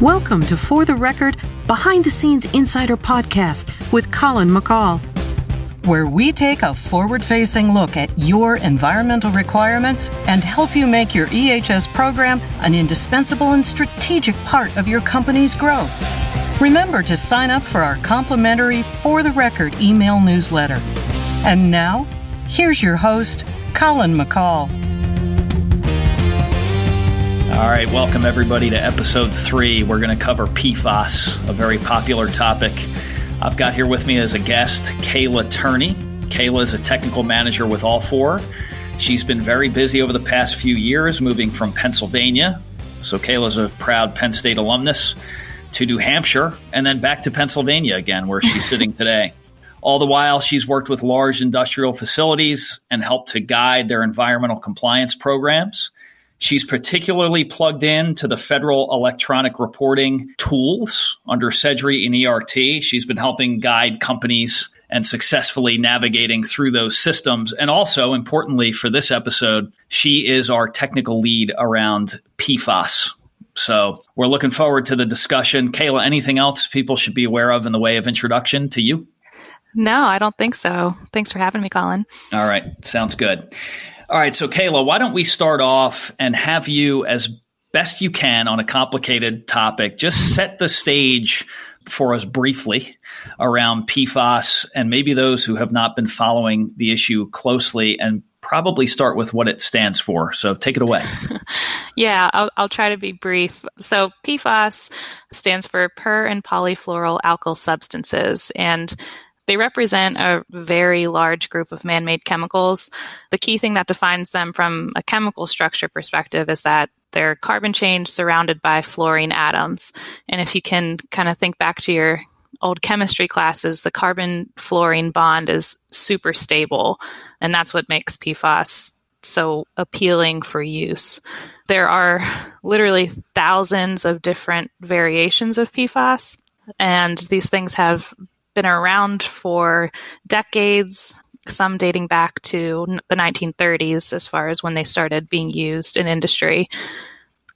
Welcome to For the Record Behind the Scenes Insider Podcast with Colin McCall, where we take a forward facing look at your environmental requirements and help you make your EHS program an indispensable and strategic part of your company's growth. Remember to sign up for our complimentary For the Record email newsletter. And now, here's your host, Colin McCall. All right, welcome everybody to episode three. We're going to cover PFAS, a very popular topic. I've got here with me as a guest Kayla Turney. Kayla is a technical manager with All4. She's been very busy over the past few years, moving from Pennsylvania. So Kayla's a proud Penn State alumnus to New Hampshire and then back to Pennsylvania again, where she's sitting today. All the while, she's worked with large industrial facilities and helped to guide their environmental compliance programs. She's particularly plugged in to the federal electronic reporting tools under CEDRI and ERT. She's been helping guide companies and successfully navigating through those systems. And also, importantly for this episode, she is our technical lead around PFAS. So we're looking forward to the discussion. Kayla, anything else people should be aware of in the way of introduction to you? No, I don't think so. Thanks for having me, Colin. All right. Sounds good. All right. So, Kayla, why don't we start off and have you, as best you can on a complicated topic, just set the stage for us briefly around PFAS and maybe those who have not been following the issue closely and probably start with what it stands for. So take it away. yeah, I'll, I'll, try to be brief. So PFAS stands for per and polyfluoroalkyl substances. And they represent a very large group of man made chemicals. The key thing that defines them from a chemical structure perspective is that they're carbon chains surrounded by fluorine atoms. And if you can kind of think back to your old chemistry classes, the carbon fluorine bond is super stable. And that's what makes PFAS so appealing for use. There are literally thousands of different variations of PFAS, and these things have been around for decades, some dating back to the 1930s as far as when they started being used in industry.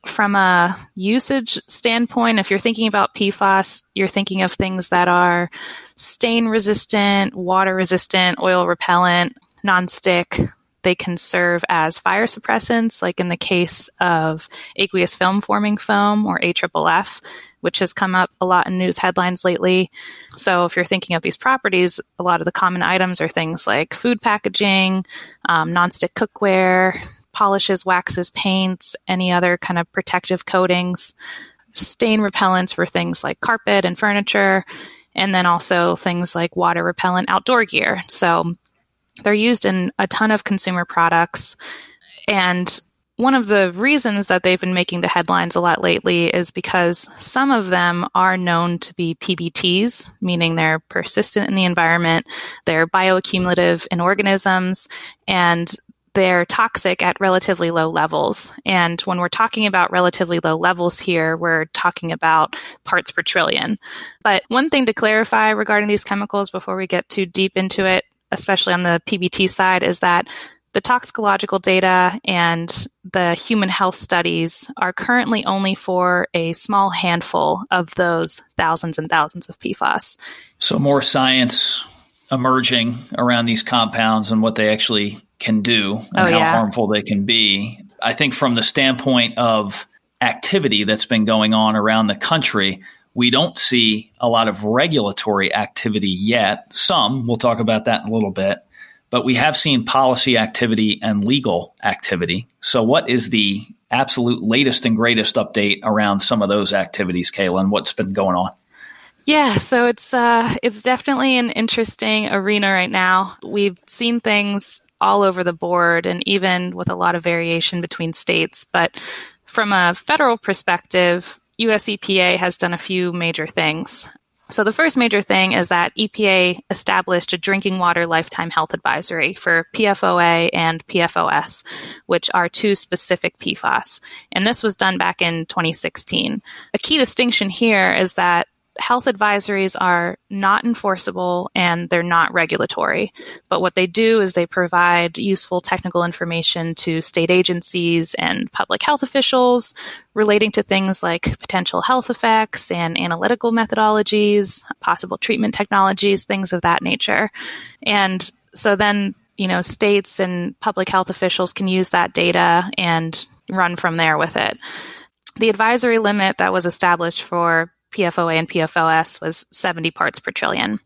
From a usage standpoint, if you're thinking about PFAS, you're thinking of things that are stain resistant, water resistant, oil repellent, nonstick. They can serve as fire suppressants, like in the case of aqueous film forming foam or AFFF which has come up a lot in news headlines lately. So, if you're thinking of these properties, a lot of the common items are things like food packaging, um, nonstick cookware, polishes, waxes, paints, any other kind of protective coatings, stain repellents for things like carpet and furniture, and then also things like water repellent outdoor gear. So, they're used in a ton of consumer products. And one of the reasons that they've been making the headlines a lot lately is because some of them are known to be PBTs, meaning they're persistent in the environment, they're bioaccumulative in organisms, and they're toxic at relatively low levels. And when we're talking about relatively low levels here, we're talking about parts per trillion. But one thing to clarify regarding these chemicals before we get too deep into it, especially on the PBT side, is that the toxicological data and the human health studies are currently only for a small handful of those thousands and thousands of PFAS. So, more science emerging around these compounds and what they actually can do and oh, how yeah. harmful they can be. I think, from the standpoint of activity that's been going on around the country, we don't see a lot of regulatory activity yet. Some, we'll talk about that in a little bit but we have seen policy activity and legal activity. So, what is the absolute latest and greatest update around some of those activities, Kayla, what's been going on? Yeah, so it's uh, it's definitely an interesting arena right now. We've seen things all over the board, and even with a lot of variation between states. But from a federal perspective, US EPA has done a few major things. So, the first major thing is that EPA established a drinking water lifetime health advisory for PFOA and PFOS, which are two specific PFAS. And this was done back in 2016. A key distinction here is that health advisories are not enforceable and they're not regulatory. But what they do is they provide useful technical information to state agencies and public health officials relating to things like potential health effects and analytical methodologies, possible treatment technologies, things of that nature. And so then, you know, states and public health officials can use that data and run from there with it. The advisory limit that was established for PFOA and PFOS was 70 parts per trillion.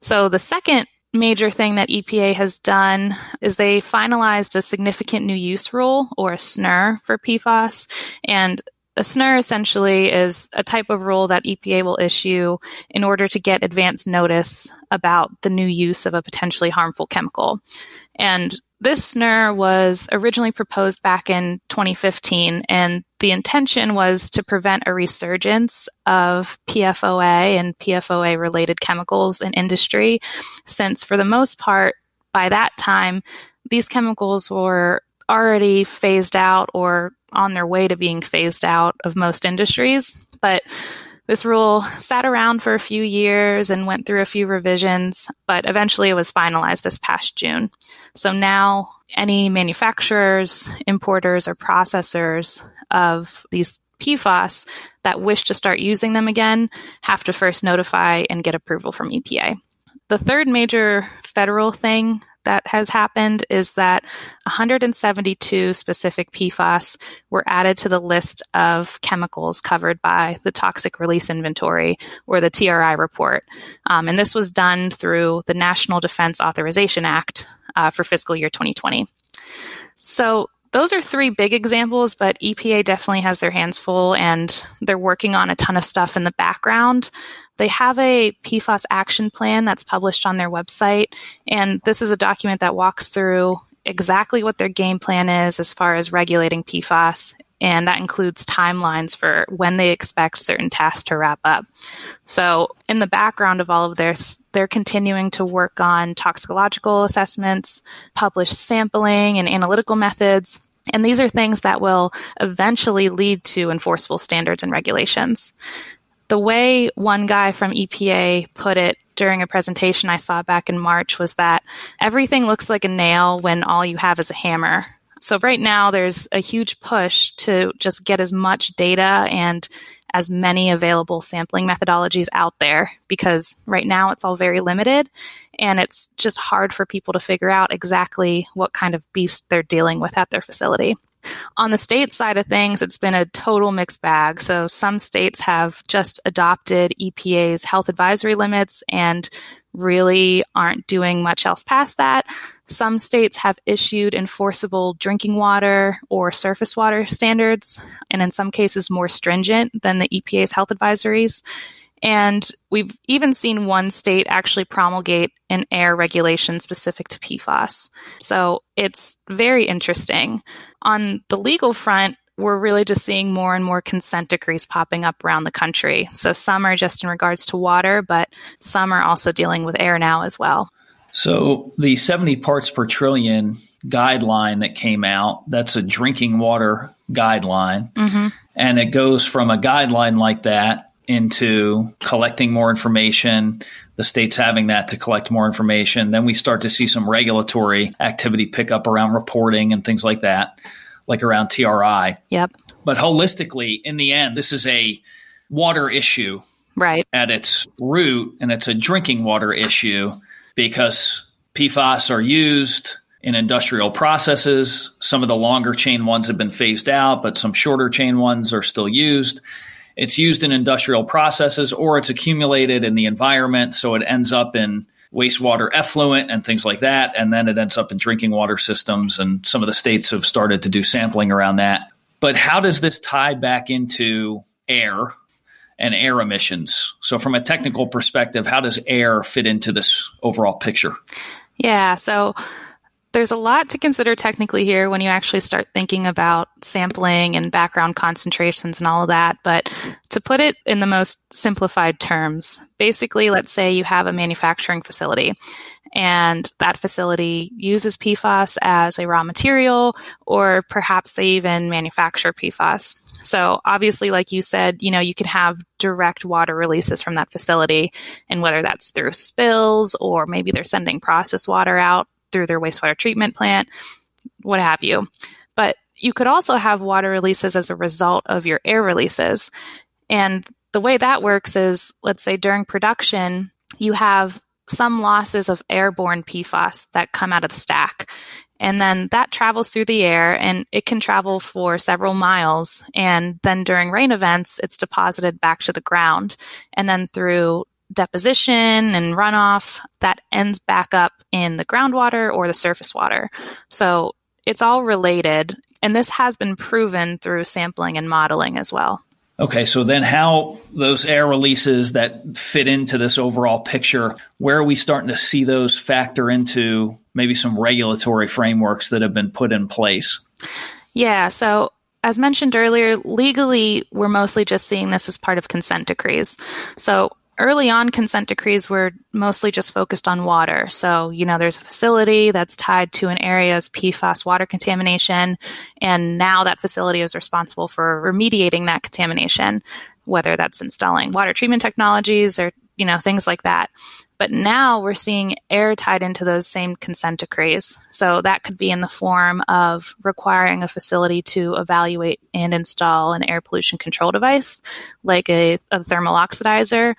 So the second major thing that EPA has done is they finalized a significant new use rule or a SNUR for PFAS. And a SNUR essentially is a type of rule that EPA will issue in order to get advance notice about the new use of a potentially harmful chemical. And this SNUR was originally proposed back in 2015, and the intention was to prevent a resurgence of PFOA and PFOA related chemicals in industry, since for the most part, by that time, these chemicals were already phased out or on their way to being phased out of most industries. But this rule sat around for a few years and went through a few revisions, but eventually it was finalized this past June. So now any manufacturers, importers, or processors of these PFAS that wish to start using them again have to first notify and get approval from EPA. The third major federal thing that has happened is that 172 specific PFAS were added to the list of chemicals covered by the Toxic Release Inventory or the TRI report. Um, and this was done through the National Defense Authorization Act uh, for fiscal year 2020. So those are three big examples, but EPA definitely has their hands full and they're working on a ton of stuff in the background. They have a PFAS action plan that's published on their website, and this is a document that walks through exactly what their game plan is as far as regulating PFAS, and that includes timelines for when they expect certain tasks to wrap up. So, in the background of all of this, they're continuing to work on toxicological assessments, publish sampling and analytical methods. And these are things that will eventually lead to enforceable standards and regulations. The way one guy from EPA put it during a presentation I saw back in March was that everything looks like a nail when all you have is a hammer. So, right now, there's a huge push to just get as much data and as many available sampling methodologies out there because right now it's all very limited and it's just hard for people to figure out exactly what kind of beast they're dealing with at their facility. On the state side of things, it's been a total mixed bag. So some states have just adopted EPA's health advisory limits and really aren't doing much else past that. Some states have issued enforceable drinking water or surface water standards, and in some cases more stringent than the EPA's health advisories. And we've even seen one state actually promulgate an air regulation specific to PFAS. So it's very interesting. On the legal front, we're really just seeing more and more consent decrees popping up around the country. So some are just in regards to water, but some are also dealing with air now as well. So the 70 parts per trillion guideline that came out, that's a drinking water guideline. Mm-hmm. And it goes from a guideline like that into collecting more information, the states having that to collect more information. Then we start to see some regulatory activity pick up around reporting and things like that, like around TRI. Yep. But holistically, in the end, this is a water issue. Right. At its root, and it's a drinking water issue because PFAS are used in industrial processes. Some of the longer chain ones have been phased out, but some shorter chain ones are still used. It's used in industrial processes or it's accumulated in the environment. So it ends up in wastewater effluent and things like that. And then it ends up in drinking water systems. And some of the states have started to do sampling around that. But how does this tie back into air and air emissions? So, from a technical perspective, how does air fit into this overall picture? Yeah. So, there's a lot to consider technically here when you actually start thinking about sampling and background concentrations and all of that. But to put it in the most simplified terms, basically, let's say you have a manufacturing facility and that facility uses PFAS as a raw material, or perhaps they even manufacture PFAS. So obviously, like you said, you know, you can have direct water releases from that facility, and whether that's through spills or maybe they're sending process water out through their wastewater treatment plant, what have you. But you could also have water releases as a result of your air releases. And the way that works is, let's say during production, you have some losses of airborne PFAS that come out of the stack. And then that travels through the air and it can travel for several miles. And then during rain events, it's deposited back to the ground. And then through deposition and runoff, that ends back up in the groundwater or the surface water. So it's all related. And this has been proven through sampling and modeling as well. Okay, so then how those air releases that fit into this overall picture, where are we starting to see those factor into maybe some regulatory frameworks that have been put in place? Yeah, so as mentioned earlier, legally, we're mostly just seeing this as part of consent decrees. So early on consent decrees were mostly just focused on water. So, you know, there's a facility that's tied to an area's PFAS water contamination, and now that facility is responsible for remediating that contamination, whether that's installing water treatment technologies or, you know, things like that. But now we're seeing air tied into those same consent decrees. So that could be in the form of requiring a facility to evaluate and install an air pollution control device, like a, a thermal oxidizer,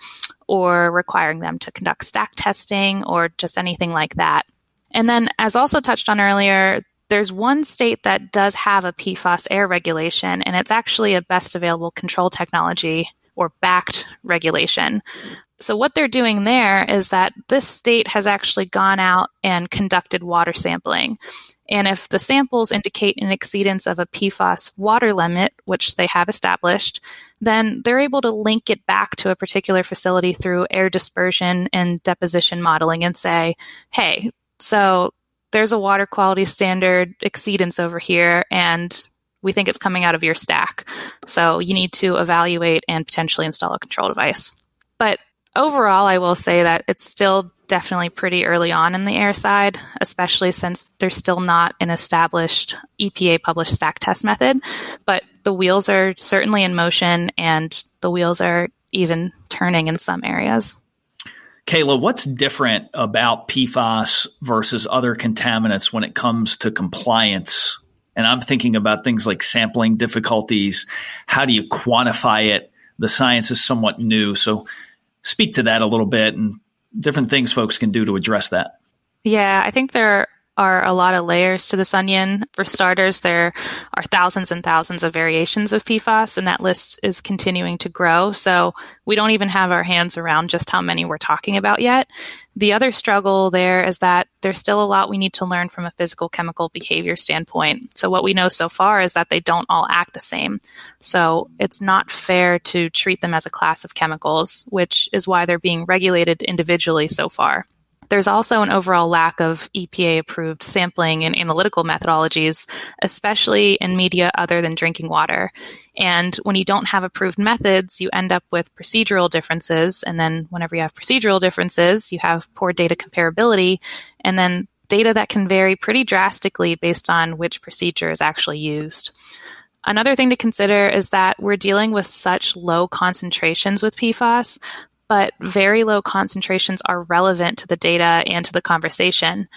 or requiring them to conduct stack testing or just anything like that. And then, as also touched on earlier, there's one state that does have a PFAS air regulation, and it's actually a best available control technology or BACT regulation. So, what they're doing there is that this state has actually gone out and conducted water sampling. And if the samples indicate an exceedance of a PFAS water limit, which they have established, then they're able to link it back to a particular facility through air dispersion and deposition modeling and say, hey, so there's a water quality standard exceedance over here, and we think it's coming out of your stack. So you need to evaluate and potentially install a control device. But overall, I will say that it's still definitely pretty early on in the air side, especially since there's still not an established EPA published stack test method. But the wheels are certainly in motion and the wheels are even turning in some areas. Kayla, what's different about PFAS versus other contaminants when it comes to compliance? And I'm thinking about things like sampling difficulties. How do you quantify it? The science is somewhat new. So speak to that a little bit and different things folks can do to address that. Yeah, I think there are a lot of layers to this onion. For starters, there are thousands and thousands of variations of PFAS, and that list is continuing to grow. So we don't even have our hands around just how many we're talking about yet. The other struggle there is that there's still a lot we need to learn from a physical chemical behavior standpoint. So what we know so far is that they don't all act the same. So it's not fair to treat them as a class of chemicals, which is why they're being regulated individually so far. There's also an overall lack of EPA approved sampling and analytical methodologies, especially in media other than drinking water. And when you don't have approved methods, you end up with procedural differences. And then whenever you have procedural differences, you have poor data comparability. And then data that can vary pretty drastically based on which procedure is actually used. Another thing to consider is that we're dealing with such low concentrations with PFAS, but very low concentrations are relevant to the data and to the conversation.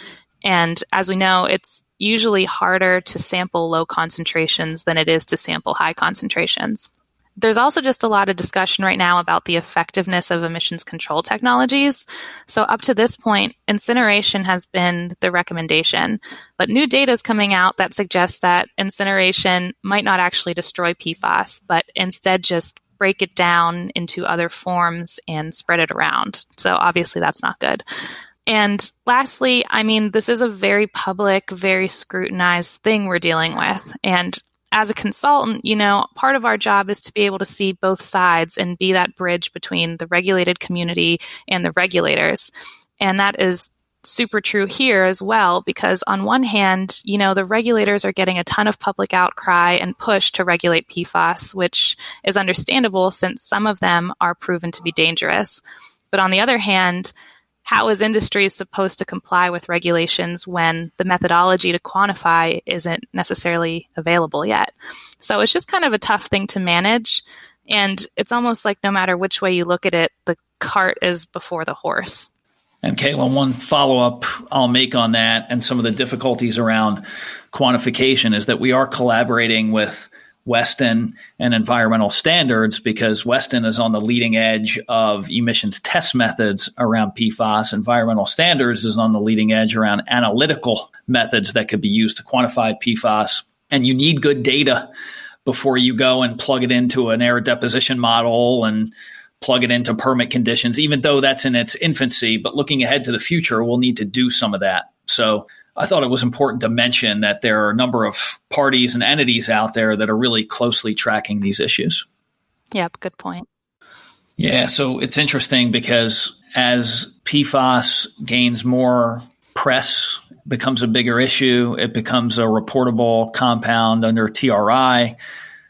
And as we know, it's usually harder to sample low concentrations than it is to sample high concentrations. There's also just a lot of discussion right now about the effectiveness of emissions control technologies. So, up to this point, incineration has been the recommendation, but new data is coming out that suggests that incineration might not actually destroy PFAS, but instead just break it down into other forms and spread it around. So obviously that's not good. And lastly, I mean, this is a very public, very scrutinized thing we're dealing with. And as a consultant, you know, part of our job is to be able to see both sides and be that bridge between the regulated community and the regulators. And that is super true here as well, because on one hand, you know, the regulators are getting a ton of public outcry and push to regulate PFAS, which is understandable since some of them are proven to be dangerous. But on the other hand, how is industry supposed to comply with regulations when the methodology to quantify isn't necessarily available yet? So it's just kind of a tough thing to manage. And it's almost like no matter which way you look at it, the cart is before the horse. And Kayla, one follow up I'll make on that and some of the difficulties around quantification is that we are collaborating with Weston and environmental standards because Weston is on the leading edge of emissions test methods around PFAS. Environmental standards is on the leading edge around analytical methods that could be used to quantify PFAS. And you need good data before you go and plug it into an air deposition model and plug it into permit conditions, even though that's in its infancy. But looking ahead to the future, we'll need to do some of that. So I thought it was important to mention that there are a number of parties and entities out there that are really closely tracking these issues. Yep, good point. Yeah, so it's interesting because as PFAS gains more press, becomes a bigger issue, it becomes a reportable compound under TRI.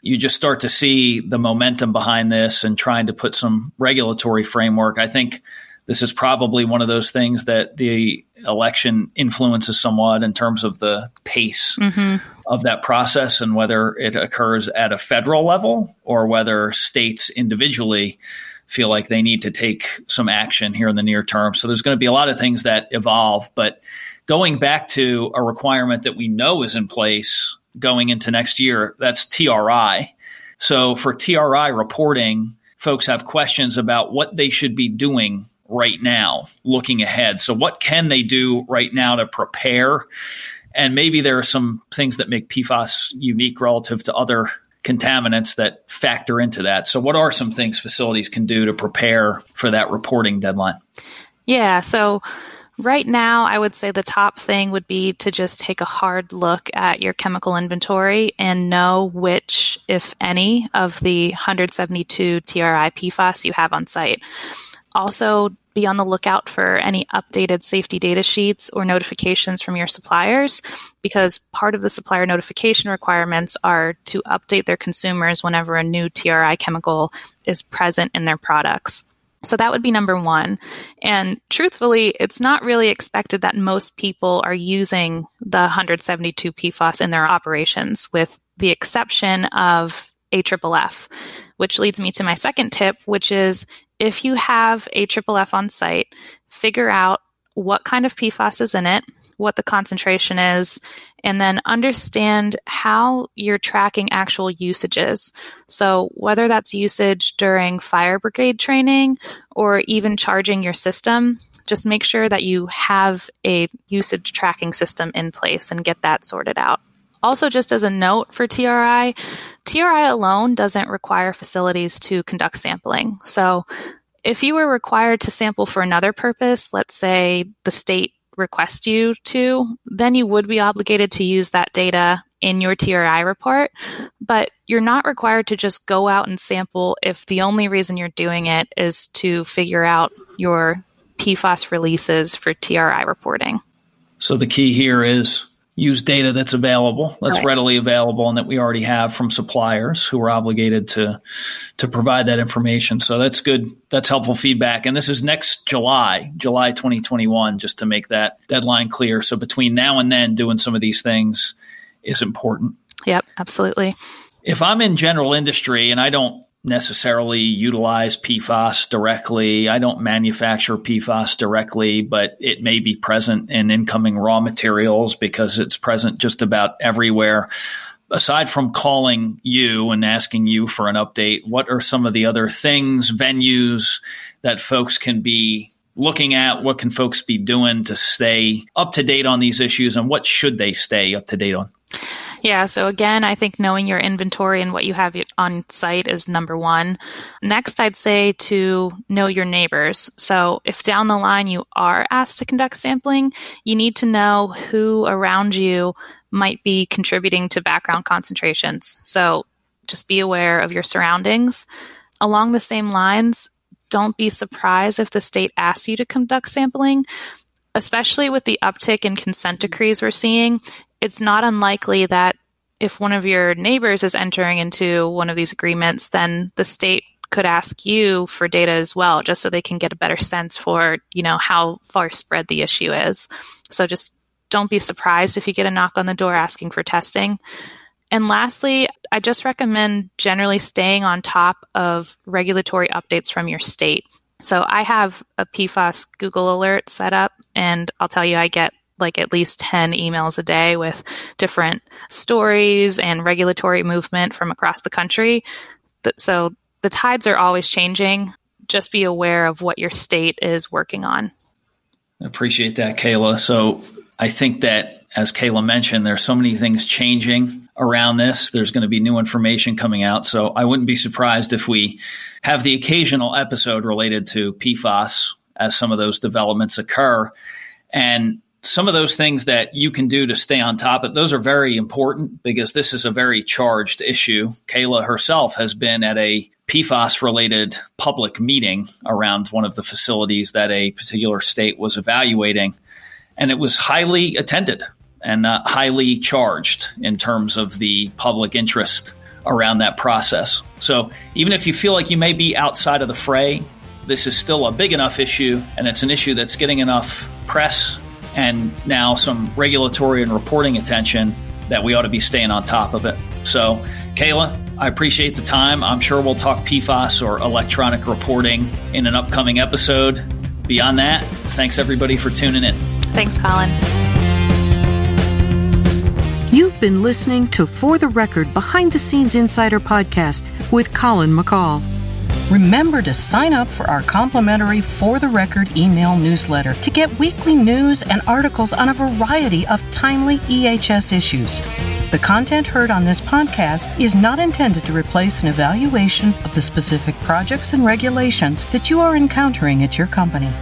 You just start to see the momentum behind this and trying to put some regulatory framework. I think this is probably one of those things that the election influences somewhat in terms of the pace mm-hmm. of that process and whether it occurs at a federal level or whether states individually feel like they need to take some action here in the near term. So there's going to be a lot of things that evolve. But going back to a requirement that we know is in place going into next year, that's TRI. So for TRI reporting, folks have questions about what they should be doing right now, looking ahead. So, what can they do right now to prepare? And maybe there are some things that make PFAS unique relative to other contaminants that factor into that. So, what are some things facilities can do to prepare for that reporting deadline? Yeah. So, right now, I would say the top thing would be to just take a hard look at your chemical inventory and know which, if any, of the 172 TRI PFAS you have on site. Also, be on the lookout for any updated safety data sheets or notifications from your suppliers because part of the supplier notification requirements are to update their consumers whenever a new TRI chemical is present in their products. So that would be number one. And truthfully, it's not really expected that most people are using the 172 PFAS in their operations, with the exception of AFFF, which leads me to my second tip, which is if you have AFFF on site, figure out what kind of PFAS is in it, what the concentration is, and then understand how you're tracking actual usages. So, whether that's usage during fire brigade training or even charging your system, just make sure that you have a usage tracking system in place and get that sorted out. Also, just as a note for TRI, TRI alone doesn't require facilities to conduct sampling. So, if you were required to sample for another purpose, let's say the state requests you to, then you would be obligated to use that data in your TRI report. But you're not required to just go out and sample if the only reason you're doing it is to figure out your PFAS releases for TRI reporting. So the key here is use data that's available, that's right. readily available, and that we already have from suppliers who are obligated to to provide that information. So that's good. That's helpful feedback. And this is next July, July 2021, just to make that deadline clear. So between now and then, doing some of these things is important. Yep, absolutely. If I'm in general industry and I don't necessarily utilize PFAS directly. I don't manufacture PFAS directly, but it may be present in incoming raw materials because it's present just about everywhere. Aside from calling you and asking you for an update, what are some of the other things, venues that folks can be looking at? What can folks be doing to stay up to date on these issues and what should they stay up to date on? Yeah, so again, I think knowing your inventory and what you have on site is number one. Next, I'd say to know your neighbors. So if down the line you are asked to conduct sampling, you need to know who around you might be contributing to background concentrations. So just be aware of your surroundings. Along the same lines, don't be surprised if the state asks you to conduct sampling especially with the uptick in consent decrees we're seeing, it's not unlikely that if one of your neighbors is entering into one of these agreements, then the state could ask you for data as well, just so they can get a better sense for, you know, how far spread the issue is. So just don't be surprised if you get a knock on the door asking for testing. And lastly, I just recommend generally staying on top of regulatory updates from your state. So I have a PFAS Google alert set up, and I'll tell you, I get like at least 10 emails a day with different stories and regulatory movement from across the country. So the tides are always changing. Just be aware of what your state is working on. I appreciate that, Kayla. So I think that, as Kayla mentioned, there's so many things changing around this. There's going to be new information coming out. So I wouldn't be surprised if we have the occasional episode related to PFAS as some of those developments occur. And some of those things that you can do to stay on top of those are very important because this is a very charged issue. Kayla herself has been at a PFAS related public meeting around one of the facilities that a particular state was evaluating, and it was highly attended and uh, highly charged in terms of the public interest around that process. So even if you feel like you may be outside of the fray, this is still a big enough issue, and it's an issue that's getting enough press and now some regulatory and reporting attention that we ought to be staying on top of it. So, Kayla, I appreciate the time. I'm sure we'll talk PFAS or electronic reporting in an upcoming episode. Beyond that, thanks everybody for tuning in. Thanks, Colin. You've been listening to For the Record Behind the Scenes Insider podcast with Colin McCall. Remember to sign up for our complimentary For the Record email newsletter to get weekly news and articles on a variety of timely EHS issues. The content heard on this podcast is not intended to replace an evaluation of the specific projects and regulations that you are encountering at your company.